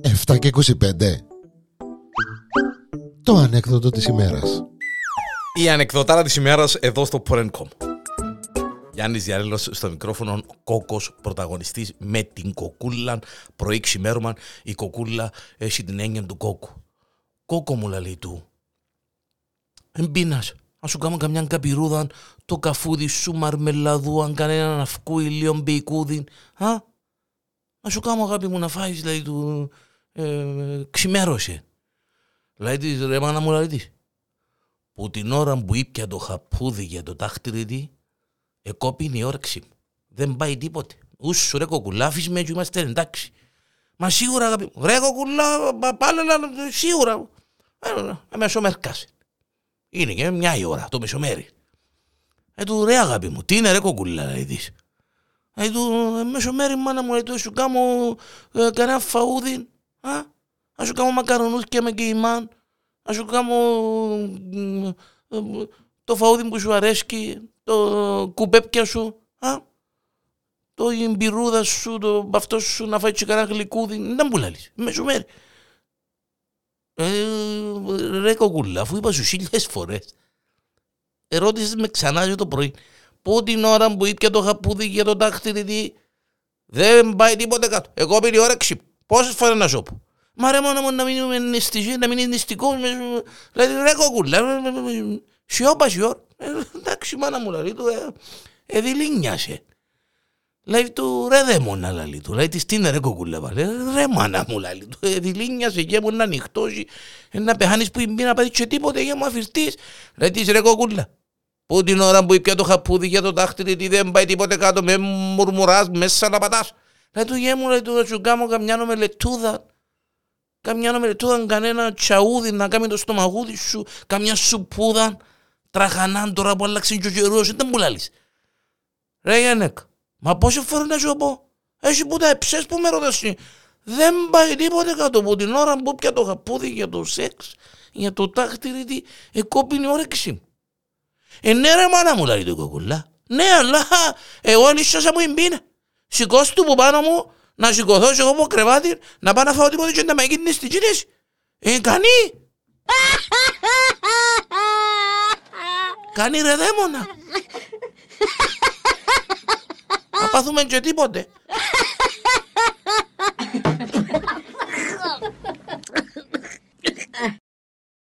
Εφτά και 25 Το ανέκδοτο της ημέρας Η ανεκδοτάρα της ημέρας εδώ στο Porencom. Γιάννης Διαρέλος στο μικρόφωνο, κόκκος πρωταγωνιστής με την κοκούλα, πρωί ξημέρωμα, η κοκούλα έχει την έννοια του κόκκου. Κόκκο μου λέει του, εμπίνας, να σου κάνω καμιά καπηρούδα, το καφούδι σου μαρμελαδού, αν κανέναν αυκού ηλίον μπεϊκούδι, α, να σου κάνω αγάπη μου να φάεις, λέει του, ε, ξημέρωσε. Λέει της, ρε μάνα μου, λέει της, που την ώρα που ήπια το χαπούδι για το τάχτηρι τη, εκόπινε η όρεξη μου. Δεν πάει τίποτε. Ούσου ρε κοκουλά, αφήσου με και είμαστε εντάξει. Μα σίγουρα αγάπη μου. Ρε κοκουλά, πα- πάλι να- σίγουρα. Ε, ε, μεσομερκάσε. Είναι και μια η ώρα, το μεσομέρι. Ε, του ρε αγάπη μου, τι είναι ρε κοκουλά, λέει της. Ε, του ε, μεσομέρι μάνα μου, ε, του σου κάνω ε, κανένα φαούδι. Α, να σου κάνω μακαρονούθια με κεϊμάν. Να σου κάνω μ, ε, το φαούδι που σου αρέσκει, το κουπέπια σου. Α, το μπυρούδα σου, το αυτό σου να φάει και κανένα γλυκούδι. Δεν μου λαλείς, μεσομέρι. Ε, ρε κοκούλα, αφού είπα σου χίλιες φορές. Ερώτησες με ξανά για το πρωί. Πού την ώρα που ήπια το χαπούδι για το δάχτυλι τι. Δεν πάει τίποτε κάτω. Εγώ πήρε η όρεξη. Πόσες φορές να σου πω. Μα ρε μόνο μου να μην είμαι νηστική, να μην είναι νηστικός. με- Δηλαδή ρε κοκούλα. ε, ε, ε, Σιώπα σιώ. Ε, Εντάξει μάνα μου λέει του. ε, Ε, δηλίνιασε. Λέει του ρε δαίμονα λαλή του. Λέει της τι είναι ρε κοκούλα βάλε. Ρε μάνα μου λαλή του. Ε, δηλίνιασε και μου να ανοιχτώσει. ε, Να πεθάνεις που μην να πάρεις και τίποτε για μου αφηρτείς. Λέει της ρε κοκούλα. Που την ώρα που ήπια το χαπούδι για το δάχτυλι τι δεν πάει τίποτε κάτω με μουρμουράς μέσα να πατάς. Λέει του γε μου λέει του να σου κάνω καμιά νομελετούδα. Καμιά νομελετούδα κανένα τσαούδι να κάνει το στομαγούδι σου. Καμιά σουπούδα. Τραχανάν τώρα που άλλαξε και ο καιρός. Δεν μου λάλεις. Ρε Γιάννεκ, μα πόση φορά να σου πω; Έχει που τα εψές που με ρωτάς. Δεν πάει τίποτε κάτω από την ώρα που πια το χαπούδι για το σεξ, για το τάχτηρι, τι, εκόπινε η όρεξη μου. Ε, ναι ρε μάνα μου λέει το κοκκουλά. Ναι, αλλά εγώ ανίσχυσα μου η πείνα. Σηκώσ' του που πάνω μου, να σηκωθώ και εγώ από κρεβάτι, να πάω να φάω τίποτε και να με γίνει στην κίνηση. Ε, κάνει. Κάνει ρε δαίμονα. Να πάθουμε και τίποτε.